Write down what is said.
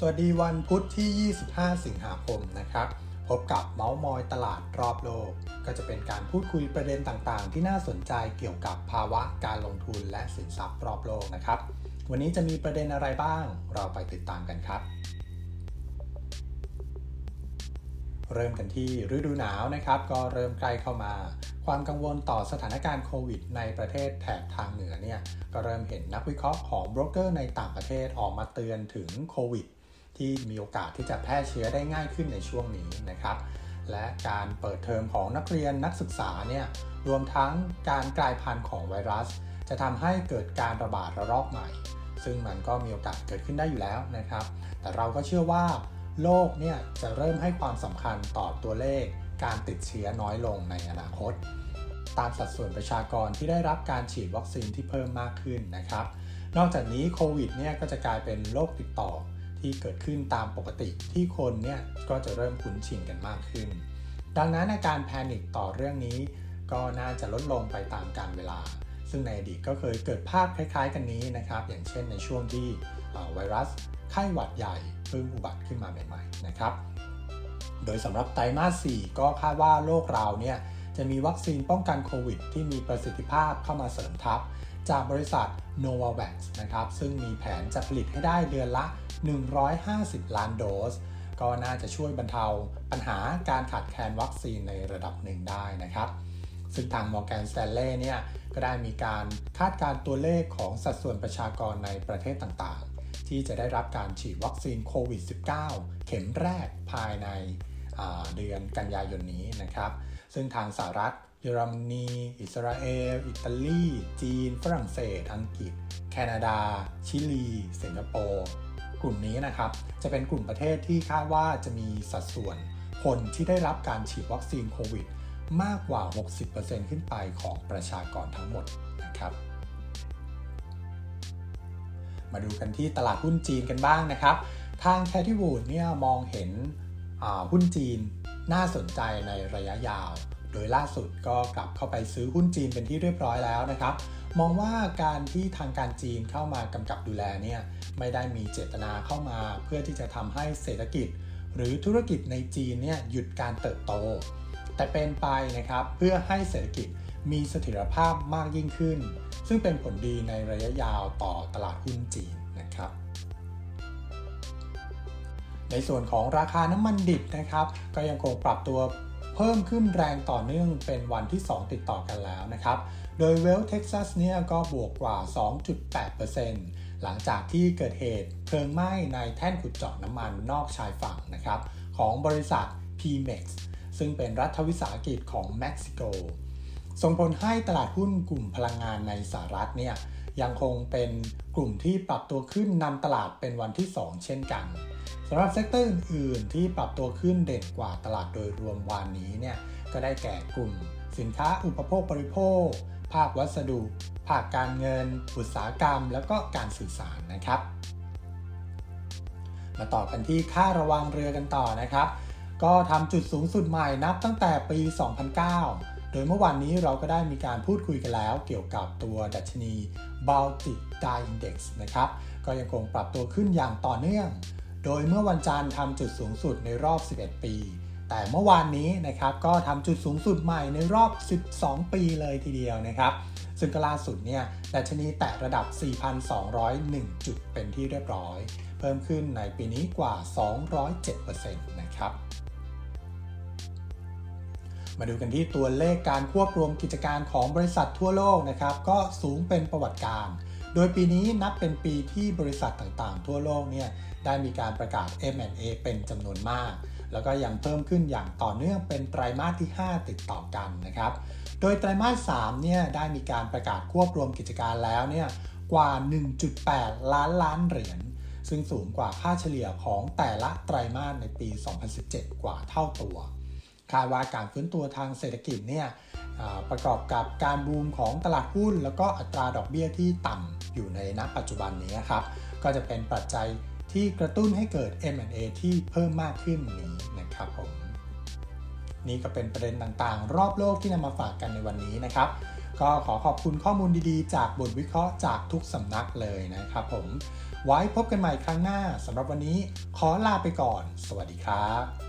สวัสดีวันพุธที่ 25 สิงหาคมนะครับ พบกับเมาส์มอยตลาดรอบโลก ก็จะเป็นการพูดคุยประเด็นต่างๆ ที่น่าสนใจเกี่ยวกับภาวะการลงทุนและสินทรัพย์รอบโลกนะครับ วันนี้จะมีประเด็นอะไรบ้าง เราไปติดตามกันครับ เริ่มกันที่ฤดูหนาวนะครับ ก็เริ่มใกล้เข้ามา ความกังวลต่อสถานการณ์โควิด ในประเทศแถบทางเหนือเนี่ยก็เริ่มเห็นนักวิเคราะห์ของโบรกเกอร์ในต่างประเทศออกมาเตือนถึงโควิด ที่มีโอกาสที่จะแพร่เชื้อได้ง่ายขึ้นในช่วงนี้นะครับ และการเปิดเทอมของนักเรียนนักศึกษาเนี่ยรวมทั้งการกลายพันธุ์ของไวรัส จะทำให้เกิดการระบาดระลอกใหม่ ซึ่งมันก็มีโอกาสเกิดขึ้นได้อยู่แล้วนะครับ แต่เราก็เชื่อว่าโลกเนี่ยจะเริ่มให้ความสำคัญต่อตัวเลขการติดเชื้อน้อยลงในอนาคต ตามสัดส่วนประชากรที่ได้รับการฉีดวัคซีนที่เพิ่มมากขึ้นนะครับ นอกจากนี้โควิดเนี่ยก็จะกลายเป็นโรคติดต่อ ที่เกิดขึ้นตามปกติที่คนเนี่ยก็จะเริ่มคุ้นชินกันมากขึ้น ดังนั้นอาการแพนิคต่อเรื่องนี้ ก็น่าจะลดลงไปตามกาลเวลา ซึ่งในอดีตก็เคยเกิดภาพคล้ายๆ กันนี้นะครับ อย่างเช่นในช่วงที่ไวรัสไข้หวัดใหญ่เพิ่งอุบัติขึ้นมาใหม่ๆนะครับ โดยสำหรับไตรมาส 4 ก็คาดว่าโลกเราเนี่ยจะมีวัคซีนป้องกันโควิด ที่มีประสิทธิภาพเข้ามาเสริมทัพ จากบริษัท Novavax นะครับ ซึ่งมีแผนจะผลิตให้ได้เดือนละ 150 ล้านโดส ก็น่าจะช่วยบรรเทาปัญหาการขาดแคลนวัคซีนในระดับหนึ่งได้นะครับ ซึ่งทาง Morgan Stanley เนี่ย ก็ได้มีการคาดการตัวเลขของสัดส่วนประชากรในประเทศต่างๆ ที่จะได้รับการฉีดวัคซีนโควิด -19 เข็มแรกภายในเดือนกันยายนนี้นะครับ ซึ่งทางสหรัฐเยอรมนี อิสราเอล อิตาลี จีน ฝรั่งเศส อังกฤษ แคนาดา ชิลี สิงคโปร์ กลุ่มนี้นะครับ จะเป็นกลุ่มประเทศที่คาดว่าจะมีสัดส่วนคนที่ได้รับการฉีดวัคซีนโควิด มากกว่า 60%ขึ้นไปของประชากรทั้งหมดนะครับ มาดูกันที่ตลาดหุ้นจีนกันบ้างนะครับ ทางแคทิวูดเนี่ยมองเห็นหุ้นจีนน่าสนใจในระยะยาว โดยล่าสุดก็กลับเข้าไปซื้อหุ้นจีนเป็นที่เรียบร้อยแล้วนะครับ มองว่าการที่ทางการจีนเข้ามากำกับดูแลเนี่ยไม่ได้มีเจตนาเข้ามาเพื่อที่จะทำให้เศรษฐกิจ หรือธุรกิจในจีนเนี่ยหยุดการเติบโต แต่เป็นไปนะครับเพื่อให้เศรษฐกิจมีเสถียรภาพมากยิ่งขึ้น ซึ่งเป็นผลดีในระยะยาวต่อตลาดหุ้นจีนนะครับในส่วนของราคาน้ำมันดิบนะครับ ก็ยังคงปรับตัว เพิ่มขึ้นแรงต่อเนื่องเป็นวันที่ 2 ติดต่อกันแล้วนะครับ โดยเวสต์เท็กซัสเนี่ยก็บวกกว่า 2.8%หลังจากที่เกิดเหตุเพลิงไหม้ในแท่นขุดเจาะน้ำมันนอกชายฝั่งนะครับ ของบริษัท PEMEX ซึ่งเป็นรัฐวิสาหกิจของเม็กซิโก ส่งผลให้ตลาดหุ้นกลุ่มพลังงานในสหรัฐเนี่ย ยังคงเป็นกลุ่มที่ปรับตัวขึ้นนำตลาดเป็นวันที่ 2 เช่นกันสำหรับ sector อื่น ๆ ที่ปรับตัวขึ้นเด่นกว่าตลาดโดยรวมวานนี้เนี่ยก็ได้แก่กลุ่ม สินค้าอุปโภคบริโภค ภาควัสดุ ภาคการเงิน อุตสาหกรรม แล้วก็การสื่อสารนะครับ มาต่อกันที่ค่าระวังเรือกันต่อนะครับ ก็ทำจุดสูงสุดใหม่นับตั้งแต่ปี 2009 ดยเมื่อวานนี้เราก็ได้มีการพูดคุยกันแล้ว เกี่ยวกับตัวดัชนี Baltic Dye Index นะครับ ก็ยังคงปรับตัวขึ้นอย่างต่อเนื่อง โดยเมื่อวันจันทร์ทำจุดสูงสุดในรอบ 11 ปี แต่เมื่อวานนี้นะครับก็ทำจุดสูงสุดใหม่ในรอบ 12 ปีเลยทีเดียวนะครับ ซึ่งก็ล่าสุดเนี่ยดัชนีแตะระดับ 4,201 จุดเป็นที่เรียบร้อย เพิ่มขึ้นในปีนี้กว่า 207%นะครับ มาดูกันที่ตัวเลขการควบรวมกิจการของบริษัททั่วโลกนะครับ ก็สูงเป็นประวัติการ โดยปีนี้นับเป็นปีที่บริษัทต่างๆ ทั่วโลกเนี่ยได้มีการประกาศ M&A เป็นจำนวนมาก แล้วก็ยังเพิ่มขึ้นอย่างต่อเนื่องเป็นไตรมาสที่ 5 ติดต่อกันนะครับ โดยไตรมาส3เนี่ยได้มีการประกาศควบรวมกิจการแล้วเนี่ยกว่า 1.8 ล้านล้านเหรียญซึ่งสูงกว่าค่าเฉลี่ยของแต่ละไตรมาสในปี 2017 กว่าเท่าตัว คาดว่าการฟื้นตัวทางเศรษฐกิจเนี่ยประกอบกับการบูมของตลาดหุ้น แล้วก็อัตราดอกเบี้ยที่ต่ำอยู่ในณปัจจุบันนี้ครับ ก็จะเป็นปัจจัยที่กระตุ้นให้เกิด M&A ที่เพิ่มมากขึ้นนี้นะครับผมนี่ก็เป็นประเด็นต่างๆ รอบโลกที่นำมาฝากกันในวันนี้นะครับ ก็ขอขอบคุณข้อมูลดีๆ จากบทวิเคราะห์จากทุกสำนักเลยนะครับผม ไว้พบกันใหม่ครั้งหน้าสำหรับวันนี้ขอลาไปก่อน สวัสดีครับ